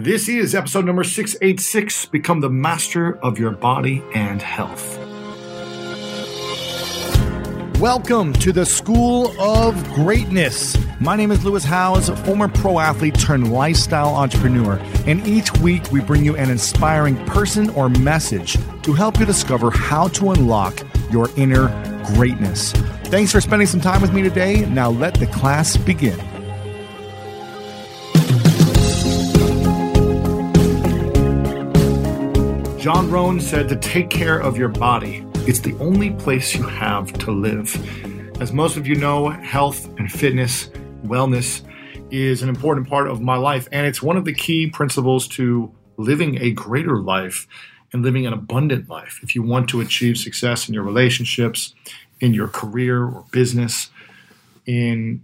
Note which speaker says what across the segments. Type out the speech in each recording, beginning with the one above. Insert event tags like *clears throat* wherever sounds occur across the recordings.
Speaker 1: This is episode number 686 Become the Master of Your Body and Health. Welcome to the School of Greatness. My name is Lewis Howes, former pro athlete turned lifestyle entrepreneur, and each week we bring you an inspiring person or message to help you discover how to unlock your inner greatness. Thanks for spending some time with me today. Now let the class begin. John Rohn said to take care of your body. It's the only place you have to live. As most of you know, health and fitness, wellness is an important part of my life, and it's one of the key principles to living a greater life and living an abundant life. If you want to achieve success in your relationships, in your career or business, in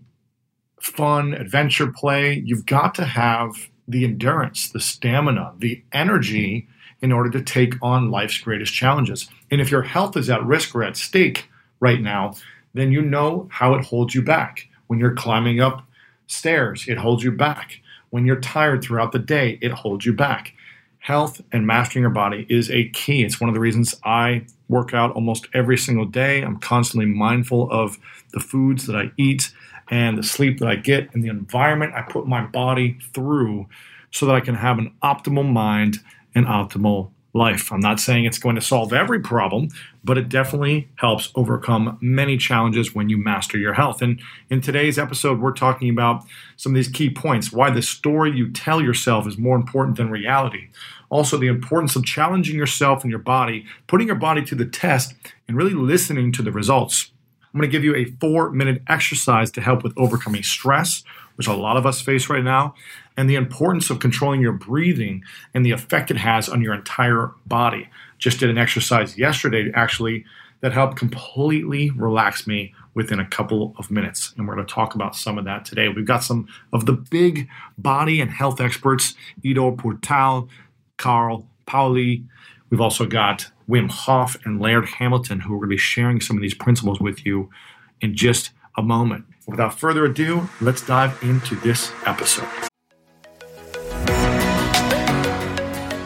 Speaker 1: fun, adventure play, you've got to have the endurance, the stamina, the energy in order to take on life's greatest challenges. And if your health is at risk or at stake right now, then you know how it holds you back. When you're climbing up stairs, it holds you back. When you're tired throughout the day, it holds you back. Health and mastering your body is a key. It's one of the reasons I work out almost every single day. I'm constantly mindful of the foods that I eat and the sleep that I get and the environment I put my body through so that I can have an optimal mind an optimal life. I'm not saying it's going to solve every problem, but it definitely helps overcome many challenges when you master your health. And in today's episode, we're talking about some of these key points why the story you tell yourself is more important than reality. Also, the importance of challenging yourself and your body, putting your body to the test, and really listening to the results. I'm going to give you a four minute exercise to help with overcoming stress, which a lot of us face right now, and the importance of controlling your breathing and the effect it has on your entire body. Just did an exercise yesterday, actually, that helped completely relax me within a couple of minutes. And we're going to talk about some of that today. We've got some of the big body and health experts Ido Portal, Carl Paoli. We've also got Wim Hof and Laird Hamilton, who are going to be sharing some of these principles with you in just a moment. Without further ado, let's dive into this episode.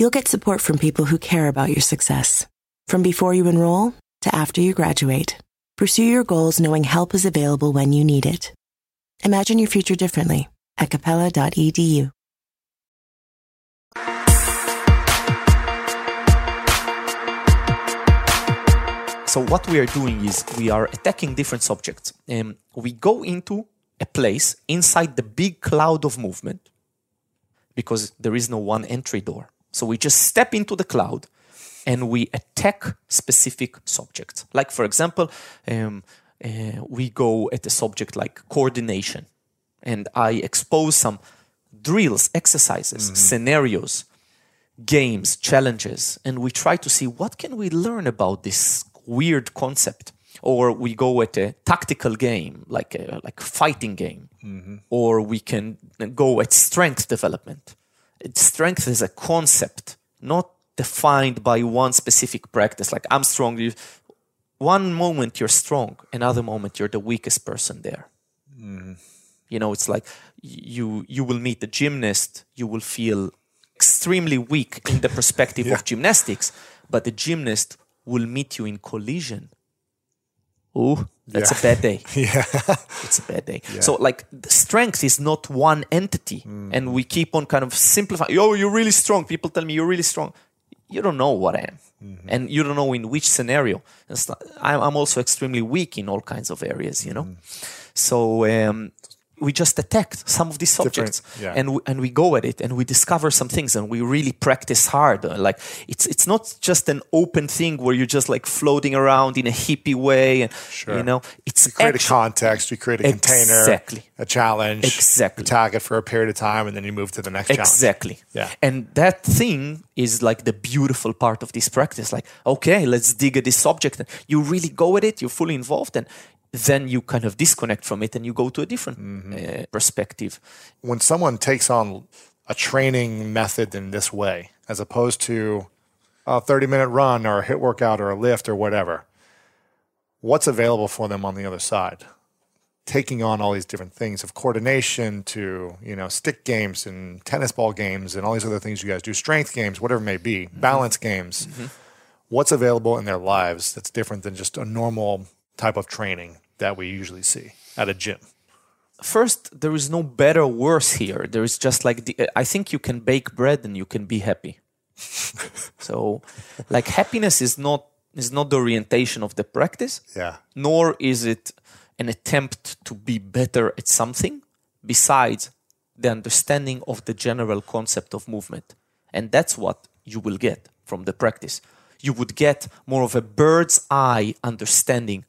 Speaker 2: You'll get support from people who care about your success. From before you enroll to after you graduate, pursue your goals knowing help is available when you need it. Imagine your future differently at capella.edu.
Speaker 3: So what we are doing is we are attacking different subjects. and we go into a place inside the big cloud of movement because there is no one entry door. So we just step into the cloud and we attack specific subjects. Like, for example, um, uh, we go at a subject like coordination, and I expose some drills, exercises, mm-hmm. scenarios, games, challenges, and we try to see what can we learn about this weird concept. Or we go at a tactical game, like a like fighting game, mm-hmm. or we can go at strength development strength is a concept, not defined by one specific practice. Like I'm strong. You, one moment you're strong, another moment you're the weakest person there. Mm. You know, it's like you you will meet the gymnast, you will feel extremely weak in the perspective yeah. of gymnastics, but the gymnast will meet you in collision. Oh, that's yeah. a bad day. *laughs*
Speaker 4: yeah.
Speaker 3: it's a bad day. Yeah. So like strength is not one entity. Mm. And we keep on kind of simplifying. Oh, you're really strong. People tell me you're really strong. You don't know what I am. Mm-hmm. And you don't know in which scenario. I'm also extremely weak in all kinds of areas, you know? Mm. So, um, we just detect some of these subjects
Speaker 5: yeah.
Speaker 3: and we, and we go at it and we discover some things and we really practice hard Uh, like it's it's not just an open thing where you're just like floating around in a hippie way and
Speaker 5: Sure.
Speaker 3: you know it's
Speaker 5: We create a context, we create a container,
Speaker 3: Exactly.
Speaker 5: a challenge.
Speaker 3: Exactly.
Speaker 5: You tag it for a period of time and then you move to the next challenge.
Speaker 3: Exactly.
Speaker 5: Yeah.
Speaker 3: And that thing is like the beautiful part of this practice. Like, okay, let's dig at this subject. And you really go at it, you're fully involved, and then you kind of disconnect from it and you go to a different
Speaker 5: Mm-hmm.
Speaker 3: uh, perspective.
Speaker 5: When someone takes on a training method in this way, as opposed to a 30 minute run or a HIIT workout or a lift or whatever, what's available for them on the other side? Taking on all these different things of coordination to, you know, stick games and tennis ball games and all these other things you guys do, strength games, whatever it may be, balance games. What's available in their lives that's different than just a normal type of training that we usually see at a gym?
Speaker 3: First, there is no better or worse here. There is just like the, I think you can bake bread and you can be happy. *laughs* so, like happiness is not is not the orientation of the practice.
Speaker 5: Yeah.
Speaker 3: nor is it an attempt to be better at something besides the understanding of the general concept of movement. And that's what you will get from the practice. You would get more of a bird's eye understanding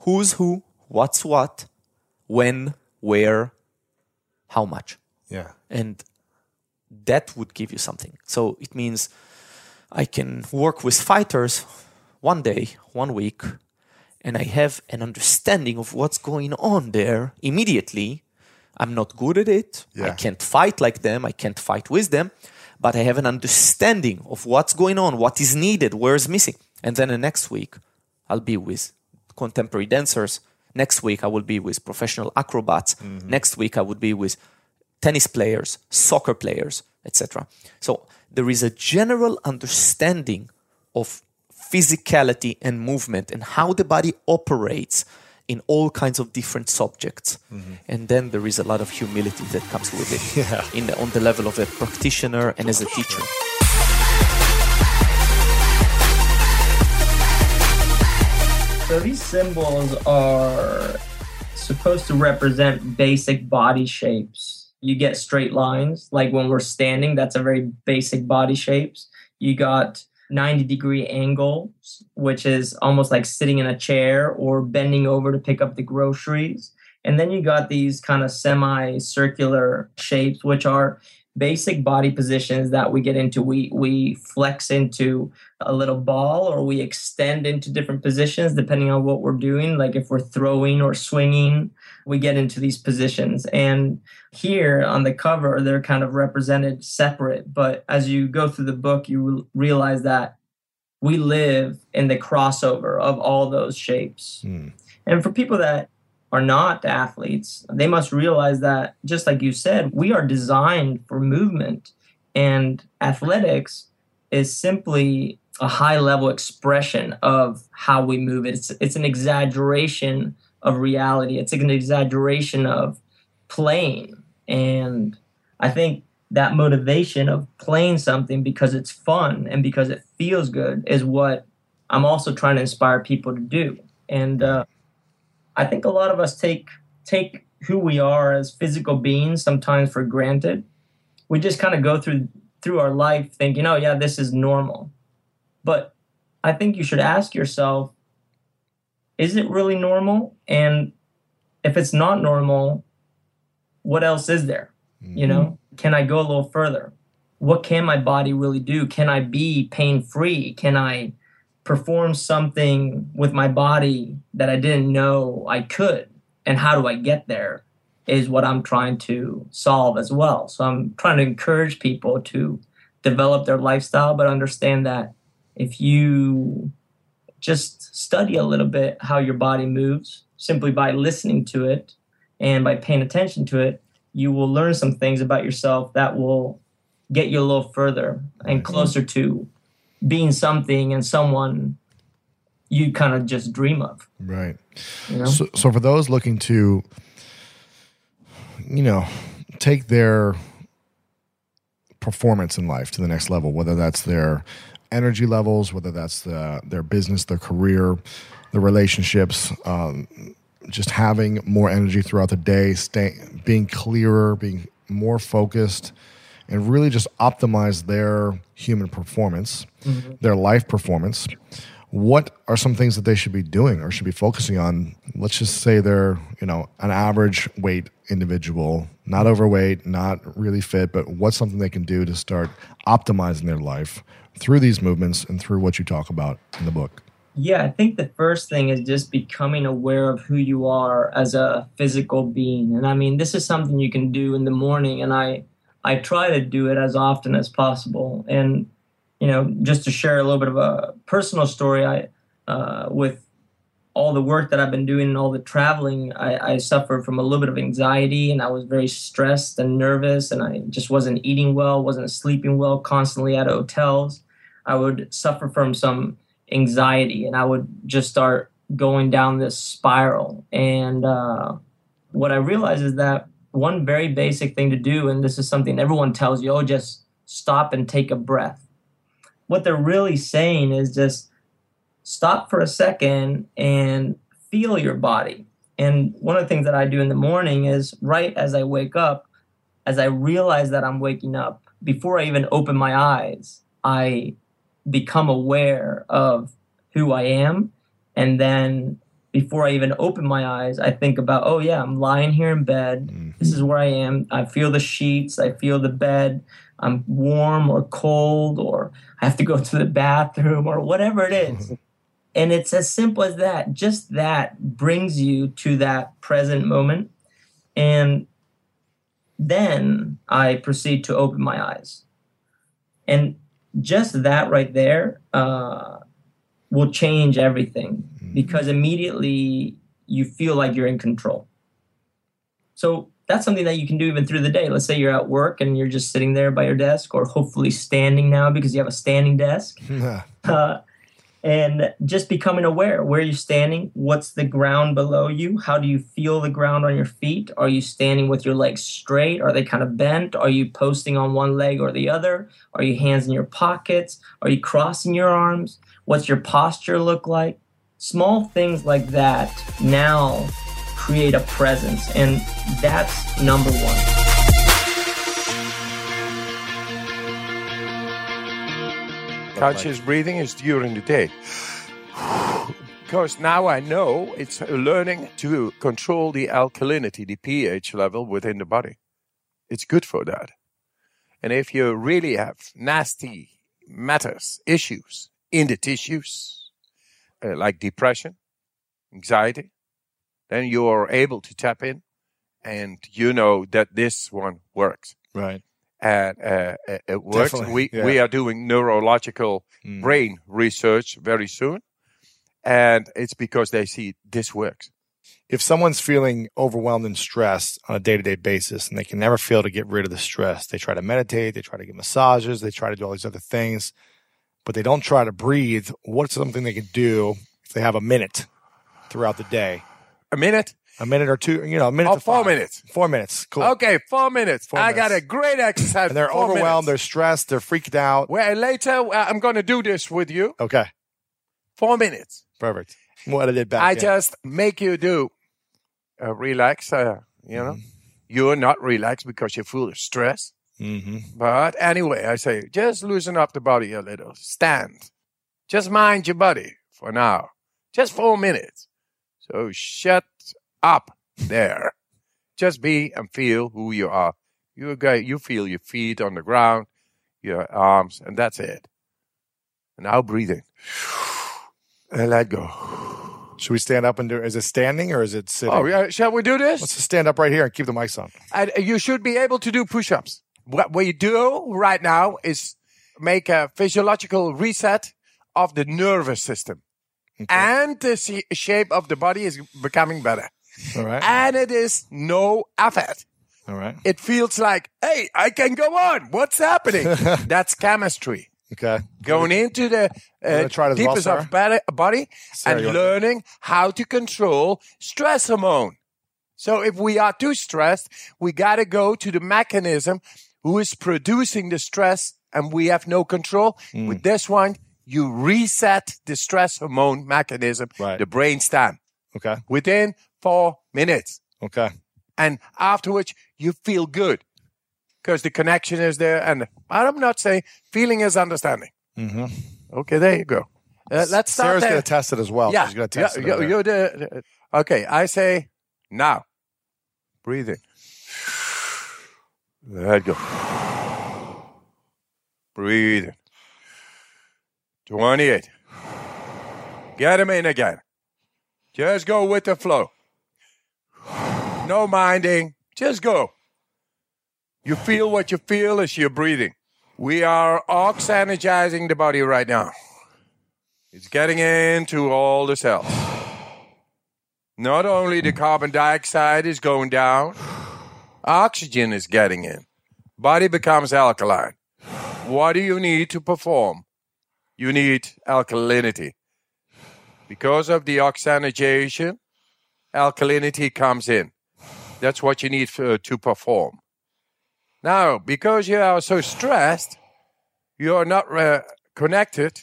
Speaker 3: who's who, what's what, when, where, how much
Speaker 5: Yeah.
Speaker 3: and that would give you something. So it means I can work with fighters one day, one week, and I have an understanding of what's going on there immediately. I'm not good at it.
Speaker 5: Yeah.
Speaker 3: I can't fight like them. I can't fight with them, but I have an understanding of what's going on, what is needed, where is missing. And then the next week, I'll be with contemporary dancers. Next week, I will be with professional acrobats. Mm-hmm. Next week, I would be with tennis players, soccer players, etc. So there is a general understanding of physicality and movement and how the body operates in all kinds of different subjects. Mm-hmm. And then there is a lot of humility that comes with it *laughs*
Speaker 5: Yeah.
Speaker 3: in the, on the level of a practitioner and as a teacher.
Speaker 6: So these symbols are supposed to represent basic body shapes. You get straight lines, like when we're standing, that's a very basic body shapes. You got 90 degree angles, which is almost like sitting in a chair or bending over to pick up the groceries. And then you got these kind of semi-circular shapes, which are basic body positions that we get into. We we flex into a little ball or we extend into different positions depending on what we're doing. Like if we're throwing or swinging, we get into these positions. And here on the cover, they're kind of represented separate. But as you go through the book, you will realize that we live in the crossover of all those shapes. Hmm. And for people that are not athletes, they must realize that, just like you said, we are designed for movement. And athletics is simply a high level expression of how we move. It's, it's an exaggeration of reality, it's an exaggeration of playing. And I think that motivation of playing something because it's fun and because it feels good is what I'm also trying to inspire people to do. And uh, I think a lot of us take take who we are as physical beings sometimes for granted. We just kind of go through through our life thinking, "Oh yeah, this is normal." But I think you should ask yourself, is it really normal? And if it's not normal, what else is there? You know, mm-hmm. can I go a little further? What can my body really do? Can I be pain free? Can I perform something with my body that I didn't know I could? And how do I get there? Is what I'm trying to solve as well. So I'm trying to encourage people to develop their lifestyle, but understand that if you just study a little bit how your body moves simply by listening to it and by paying attention to it, you will learn some things about yourself that will get you a little further and mm-hmm. closer to being something and someone you kind of just dream of.
Speaker 4: Right.
Speaker 6: You know?
Speaker 4: So, so for those looking to, you know, take their performance in life to the next level, whether that's their energy levels, whether that's the, their business, their career, their relationships, um, just having more energy throughout the day, stay, being clearer, being more focused, and really just optimize their human performance, mm-hmm. their life performance. What are some things that they should be doing or should be focusing on? Let's just say they're, you know, an average weight individual, not overweight, not really fit, but what's something they can do to start optimizing their life through these movements and through what you talk about in the book?
Speaker 6: Yeah, I think the first thing is just becoming aware of who you are as a physical being. And I mean, this is something you can do in the morning and I I try to do it as often as possible. And you know, just to share a little bit of a personal story, I uh, with all the work that I've been doing and all the traveling, I, I suffered from a little bit of anxiety and I was very stressed and nervous and I just wasn't eating well, wasn't sleeping well, constantly at hotels. I would suffer from some anxiety and I would just start going down this spiral. And uh, what I realized is that one very basic thing to do, and this is something everyone tells you, oh, just stop and take a breath. What they're really saying is just stop for a second and feel your body. And one of the things that I do in the morning is right as I wake up, as I realize that I'm waking up, before I even open my eyes, I become aware of who I am. And then before I even open my eyes, I think about, oh, yeah, I'm lying here in bed. This is where I am. I feel the sheets, I feel the bed. I'm warm or cold, or I have to go *laughs* to the bathroom, or whatever it is. *laughs* and it's as simple as that. Just that brings you to that present moment. And then I proceed to open my eyes. And just that right there uh, will change everything because immediately you feel like you're in control. So that's something that you can do even through the day. Let's say you're at work and you're just sitting there by your desk, or hopefully standing now because you have a standing desk. *laughs* uh, and just becoming aware where you're standing, what's the ground below you, how do you feel the ground on your feet? Are you standing with your legs straight? Are they kind of bent? Are you posting on one leg or the other? Are you hands in your pockets? Are you crossing your arms? What's your posture look like? Small things like that now create a presence, and that's number one.
Speaker 7: Conscious breathing is during the day. *sighs* because now I know it's learning to control the alkalinity, the pH level within the body. It's good for that. And if you really have nasty matters, issues in the tissues, uh, like depression, anxiety, then you are able to tap in and you know that this one works
Speaker 5: Right.
Speaker 7: and uh, it- it works.
Speaker 5: Definitely,
Speaker 7: We
Speaker 5: yeah.
Speaker 7: we are doing neurological
Speaker 5: Mm.
Speaker 7: brain research very soon, and it's because they see this works.
Speaker 5: If someone's feeling overwhelmed and stressed on a day to day basis and they can never feel to get rid of the stress, they try to meditate, they try to get massages, they try to do all these other things, but they don't try to breathe. What's something they can do if they have a minute throughout the day?
Speaker 7: A minute?
Speaker 5: A minute or two, you know, a minute
Speaker 7: Oh, four
Speaker 5: five.
Speaker 7: minutes.
Speaker 5: Four minutes. Cool.
Speaker 7: Okay, four minutes.
Speaker 5: Four
Speaker 7: I got a great exercise.
Speaker 5: And they're overwhelmed, they're stressed, they're freaked out.
Speaker 7: Well, later uh, I'm going to do this with you.
Speaker 5: Okay.
Speaker 7: Four minutes.
Speaker 5: Perfect. We'll edit it back.
Speaker 7: I
Speaker 5: in.
Speaker 7: just make you do uh, relax. Uh, you know, you're not relaxed because you feel stress.
Speaker 5: Mhm.
Speaker 7: But anyway, I say just loosen up the body a little. Stand. Just mind your body for now. Just four minutes. So shut up there. Just be and feel who you are. You go, you feel your feet on the ground, your arms, and that's it. And now breathing. And let go.
Speaker 5: Should we stand up and do Is it standing or is it sitting?
Speaker 7: Oh, yeah. Shall we do this?
Speaker 5: Let's just stand up right here and keep the mics on.
Speaker 7: and you should be able to do push-ups. What we do right now is make a physiological reset of the nervous system. And the shape of the body is becoming better.
Speaker 5: All right.
Speaker 7: And it is no effort.
Speaker 5: All right.
Speaker 7: It feels like, hey, I can go on. What's happening? *laughs* That's chemistry.
Speaker 5: Okay.
Speaker 7: Going into the uh,
Speaker 5: try as well,
Speaker 7: deepest of body, body
Speaker 5: Sarah,
Speaker 7: and learning how to control stress hormone. So if we are too stressed, we got to go to the mechanism who is producing the stress and we have no control.
Speaker 5: Hmm.
Speaker 7: With this one, you reset the stress hormone mechanism,
Speaker 5: Right.
Speaker 7: the brainstem.
Speaker 5: Okay.
Speaker 7: Within four minutes.
Speaker 5: Okay.
Speaker 7: And afterwards, you feel good because the connection is there. And I'm not saying feeling is understanding.
Speaker 5: Mm-hmm.
Speaker 7: Okay, there you go. Uh, let's start
Speaker 5: Sarah's going to test it as well.
Speaker 7: yeah,
Speaker 5: She's going to test
Speaker 7: yeah,
Speaker 5: it.
Speaker 7: you-
Speaker 5: over there.
Speaker 7: you're the, the- okay, I say now. Breathe in. Let go. Breathe in. 28. Get him in again. Just go with the flow. No minding. Just go. You feel what you feel as you're breathing. We are ox energizing the body right now. It's getting into all the cells. Not only the carbon dioxide is going down, oxygen is getting in. Body becomes alkaline. What do you need to perform? You need alkalinity. Because of the oxygenation, alkalinity comes in. That's what you need for, to perform. Now, because you are so stressed, you are not uh, connected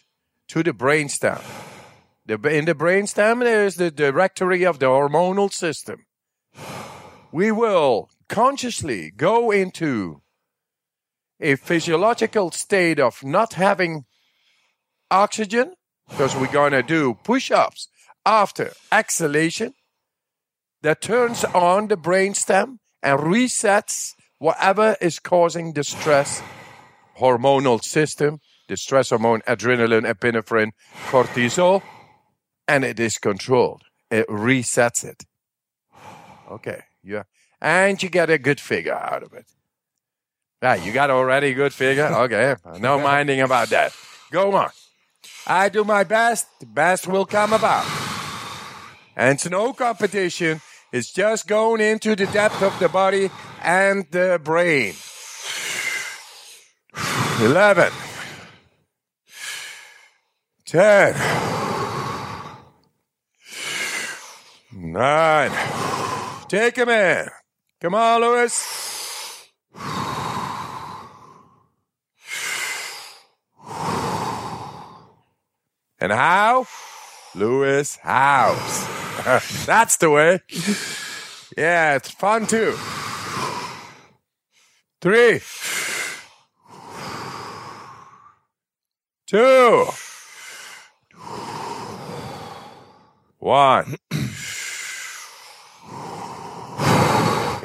Speaker 7: to the brainstem. The, in the brainstem, there is the directory of the hormonal system. We will consciously go into a physiological state of not having oxygen because we're going to do push ups after exhalation that turns on the brainstem and resets whatever is causing the stress hormonal system, the stress hormone, adrenaline, epinephrine, cortisol, and it is controlled. It resets it. Okay, yeah, and you get a good figure out of it. Yeah, you got already a good figure. Okay, *laughs* no minding about that. Go on. I do my best. The best will come about. And no competition. It's just going into the depth of the body and the brain. 11. 10. 9. Take him in. Come on, Lewis. And how? Lewis Howes. *laughs* That's the way. Yeah, it's fun too. Three. Two. One. *clears throat*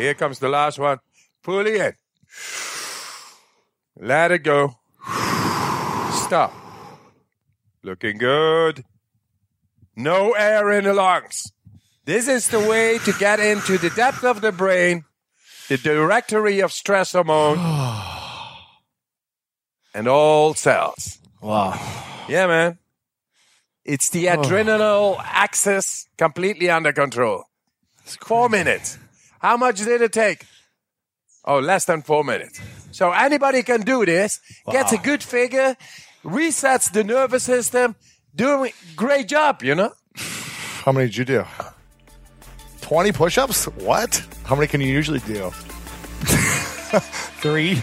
Speaker 7: Here comes the last one. Pull it in. Let it go. Stop. Looking good. No air in the lungs. This is the way to get into the depth of the brain, the directory of stress hormone, *sighs* and all cells.
Speaker 5: Wow.
Speaker 7: Yeah, man. It's the oh. adrenal axis completely under control. Four minutes. How much did it take? Oh, less than four minutes. So anybody can do this, gets a good figure, resets the nervous system, doing great job, you know?
Speaker 5: How many did you do? 20 push ups? What? How many can you usually do? *laughs* Three.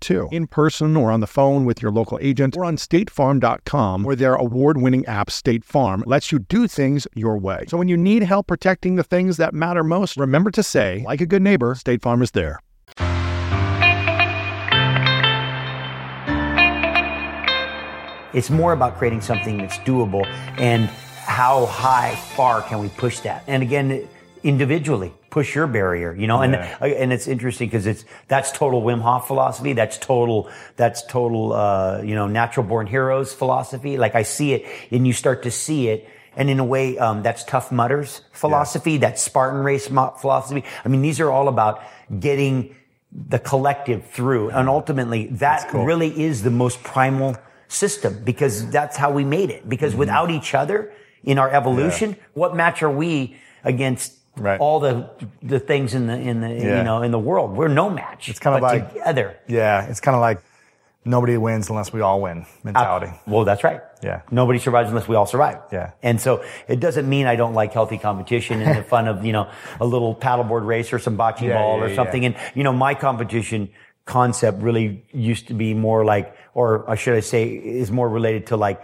Speaker 4: too, in person or on the phone with your local agent or on statefarm.com, where their award winning app, State Farm, lets you do things your way. So when you need help protecting the things that matter most, remember to say, like a good neighbor, State Farm is there.
Speaker 8: It's more about creating something that's doable and how high, far can we push that? And again, individually push your barrier, you know, and,
Speaker 5: Yeah.
Speaker 8: and it's interesting because it's, that's total Wim Hof philosophy. That's total, that's total, uh, you know, natural born heroes philosophy. Like I see it and you start to see it. And in a way, um, that's Tough Mudders philosophy. That's Spartan race philosophy. I mean, these are all about getting the collective through. And ultimately that really is the most primal system because that's how we made it. Because without each other in our evolution, what match are we against
Speaker 5: Right.
Speaker 8: all the the things in the in the
Speaker 5: Yeah.
Speaker 8: you know in the world? We're no match.
Speaker 5: It's kinda like-
Speaker 8: together.
Speaker 5: Yeah, it's kind of like nobody wins unless we all win mentality.
Speaker 8: Uh, well, that's right.
Speaker 5: Yeah.
Speaker 8: Nobody survives unless we all survive.
Speaker 5: Yeah.
Speaker 8: And so it doesn't mean I don't like healthy competition and the fun of, you know, a little paddleboard race or some bocce
Speaker 5: Yeah,
Speaker 8: ball
Speaker 5: yeah,
Speaker 8: or something. And, you know, my competition concept really used to be more like, or should I say is more related to like,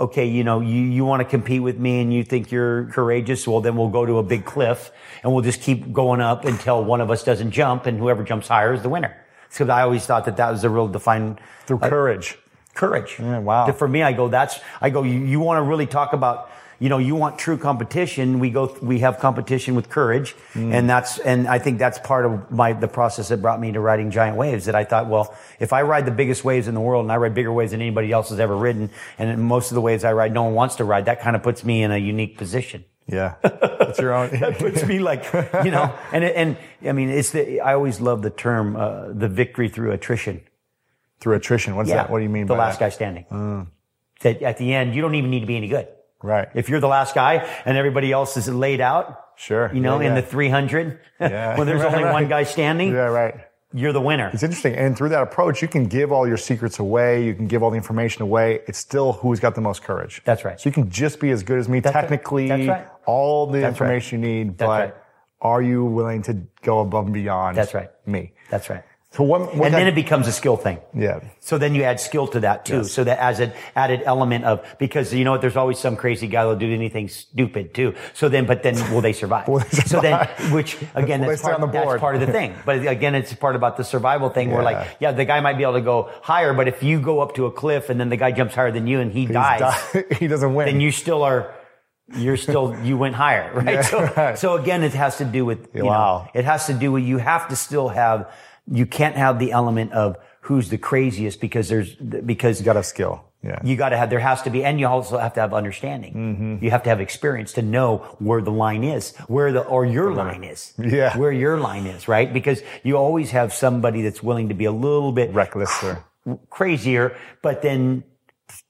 Speaker 8: okay, you know, you, you want to compete with me and you think you're courageous. Well, then we'll go to a big cliff and we'll just keep going up until one of us doesn't jump and whoever jumps higher is the winner. So I always thought that that was the real define
Speaker 5: Through uh, courage.
Speaker 8: courage.
Speaker 5: Yeah, wow.
Speaker 8: For me, I go, that's, I go, you, you want to really talk about, you know, you want true competition. We go, we have competition with courage.
Speaker 5: Mm.
Speaker 8: And that's, and I think that's part of my, the process that brought me to riding giant waves that I thought, well, if I ride the biggest waves in the world and I ride bigger waves than anybody else has ever ridden, and most of the waves I ride, no one wants to ride, that kind of puts me in a unique position.
Speaker 5: Yeah, *laughs* it's your own.
Speaker 8: That puts me like, you know, *laughs* and, and I mean, it's the, I always love the term, uh, the victory through attrition.
Speaker 5: through attrition. What's that? What do you mean
Speaker 8: the last
Speaker 5: that?
Speaker 8: guy standing? That at the end, you don't even need to be any good.
Speaker 5: Right.
Speaker 8: If you're the last guy and everybody else is laid out,
Speaker 5: Sure.
Speaker 8: you know,
Speaker 5: Yeah,
Speaker 8: in
Speaker 5: yeah.
Speaker 8: the 300, *laughs*
Speaker 5: Yeah.
Speaker 8: when there's
Speaker 5: Right,
Speaker 8: only
Speaker 5: right.
Speaker 8: one guy standing,
Speaker 5: yeah, right.
Speaker 8: you're the winner.
Speaker 5: It's interesting. And through that approach, you can give all your secrets away. You can give all the information away. It's still who's got the most courage.
Speaker 8: That's right.
Speaker 5: So you can just be as good as me
Speaker 8: That's right.
Speaker 5: technically.
Speaker 8: That's right.
Speaker 5: All the
Speaker 8: That's right.
Speaker 5: information you need,
Speaker 8: That's
Speaker 5: but
Speaker 8: right.
Speaker 5: are you willing to go above and beyond
Speaker 8: That's right.
Speaker 5: me?
Speaker 8: That's right.
Speaker 5: So what, what
Speaker 8: and then
Speaker 5: kind-
Speaker 8: it becomes a skill thing.
Speaker 5: yeah.
Speaker 8: So then you add skill to that too. So that as an added element of, because you know what, there's always some crazy guy that'll do anything stupid too. So then, but then will they survive? *laughs*
Speaker 5: Will they
Speaker 8: So then, which again, that's part,
Speaker 5: the
Speaker 8: that's part of the thing. *laughs* But again, it's part about the survival thing where
Speaker 5: Yeah.
Speaker 8: like, yeah, the guy might be able to go higher, but if you go up to a cliff and then the guy jumps higher than you and he
Speaker 5: He's
Speaker 8: dies,
Speaker 5: di- *laughs* he doesn't win.
Speaker 8: then you still are you're still you went higher right
Speaker 5: Yeah,
Speaker 8: so,
Speaker 5: right.
Speaker 8: so again it has to do with you
Speaker 5: Wow.
Speaker 8: know it has to do with you have to still have you can't have the element of who's the craziest because there's because
Speaker 5: you got to have skill. Yeah.
Speaker 8: you got to have there has to be and you also have to have understanding
Speaker 5: Mm-hmm.
Speaker 8: you have to have experience to know where the line is where the or your line is
Speaker 5: Yeah.
Speaker 8: where your line is right because you always have somebody that's willing to be a little bit
Speaker 5: Reckless or *sighs*
Speaker 8: crazier but then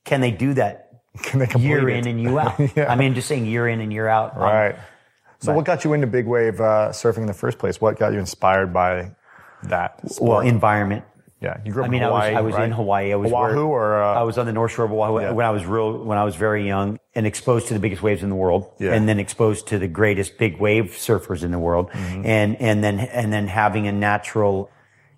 Speaker 8: can they do that *laughs*
Speaker 5: can they
Speaker 8: year
Speaker 5: it?
Speaker 8: in and you *laughs* out.
Speaker 5: Yeah.
Speaker 8: I mean, just saying year in and year out. Um,
Speaker 5: Right. So what got you into big wave uh, surfing in the first place? What got you inspired by that?
Speaker 8: well, environment.
Speaker 5: yeah, you grew up
Speaker 8: I mean,
Speaker 5: in Hawaii.
Speaker 8: I was I was
Speaker 5: right?
Speaker 8: in Hawaii. I was
Speaker 5: Oahu
Speaker 8: where-
Speaker 5: or uh,
Speaker 8: I was on the North Shore of Oahu
Speaker 5: Yeah.
Speaker 8: when I was real when I was very young and exposed to the biggest waves in the world,
Speaker 5: Yeah.
Speaker 8: and then exposed to the greatest big wave surfers in the world,
Speaker 5: Mm-hmm.
Speaker 8: and and then and then having a natural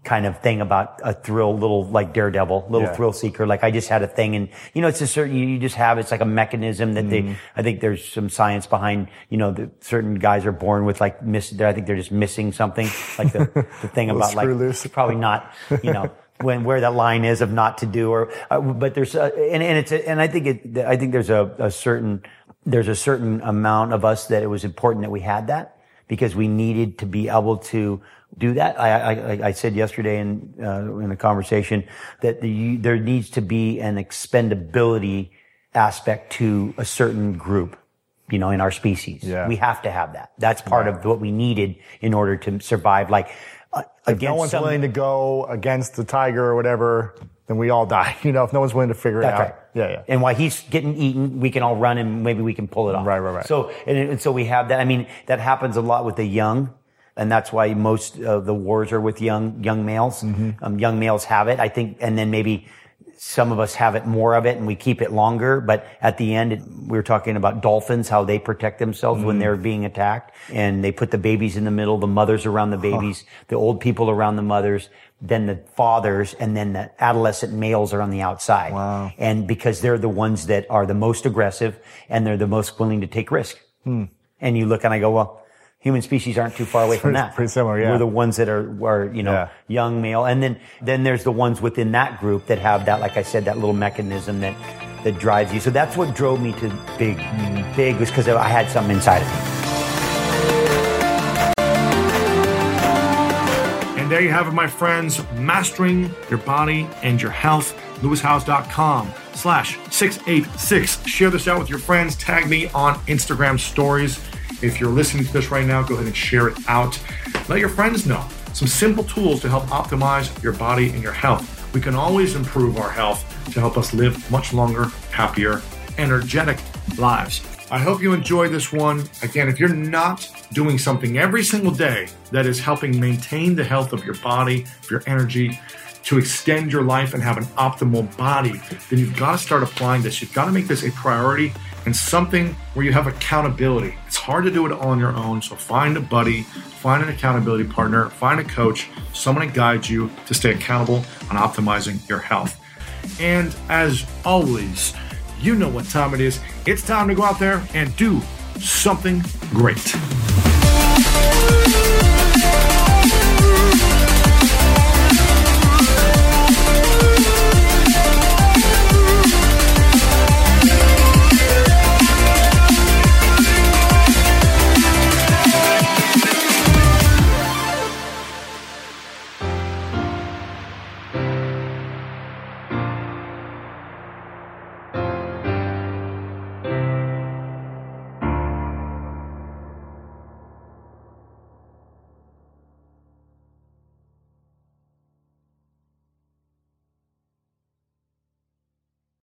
Speaker 8: kind of thing about a thrill, little like daredevil, little
Speaker 5: Yeah.
Speaker 8: thrill seeker. Like I just had a thing, and you know, it's a certain you just have. It's like a mechanism that
Speaker 5: Mm-hmm.
Speaker 8: they. I think there's some science behind. You know, that certain guys are born with like miss. I think they're just missing something, like the the thing *laughs* about like
Speaker 5: loose.
Speaker 8: probably not. You know. When where that line is of not to do, or uh, but there's uh, and and it's a, and I think it I think there's a, a certain there's a certain amount of us that it was important that we had that because we needed to be able to do that. I, I, I said yesterday in, uh, in a conversation that the, there needs to be an expendability aspect to a certain group you know, in our species.
Speaker 5: Yeah.
Speaker 8: We have to have that. That's part of what we needed in order to survive. Like, uh,
Speaker 5: If
Speaker 8: against
Speaker 5: no one's
Speaker 8: some-
Speaker 5: willing to go against the tiger or whatever, then we all die. *laughs* You know, if no one's willing to figure it out.
Speaker 8: right.
Speaker 5: Yeah, yeah.
Speaker 8: And while he's getting eaten, we can all run and maybe we can pull it off.
Speaker 5: Right, right, right.
Speaker 8: So, and, and so we have that. I mean, that happens a lot with the young. And that's why most of the wars are with young, young males.
Speaker 5: Mm-hmm.
Speaker 8: Um, young males have it, I think, and then maybe some of us have it more of it and we keep it longer. But at the end, it, we were talking about dolphins, how they protect themselves
Speaker 5: Mm-hmm.
Speaker 8: when they're being attacked. And they put the babies in the middle, the mothers around the babies, the old people around the mothers, then the fathers, and then the adolescent males are on the outside.
Speaker 5: Wow.
Speaker 8: And because they're the ones that are the most aggressive and they're the most willing to take risk.
Speaker 5: Hmm.
Speaker 8: And you look and I go, well, human species aren't too far away from that.
Speaker 5: pretty similar, yeah.
Speaker 8: We're the ones that are, are you know,
Speaker 5: Yeah.
Speaker 8: young male. And then, then there's the ones within that group that have that, like I said, that little mechanism that, that drives you. So that's what drove me to big.
Speaker 5: Mm-hmm.
Speaker 8: Big was because I had something inside of me.
Speaker 1: And there you have it, my friends. Mastering your body and your health. LewisHowes.com slash 686. Share this out with your friends. Tag me on Instagram stories. If you're listening to this right now, go ahead and share it out. Let your friends know some simple tools to help optimize your body and your health. We can always improve our health to help us live much longer, happier, energetic lives. I hope you enjoyed this one. Again, if you're not doing something every single day that is helping maintain the health of your body, your energy, to extend your life and have an optimal body, then you've got to start applying this. You've got to make this a priority and something where you have accountability. It's hard to do it all on your own, so find a buddy, find an accountability partner, find a coach, someone to guide you to stay accountable on optimizing your health. And as always, you know what time it is. It's time to go out there and do something great.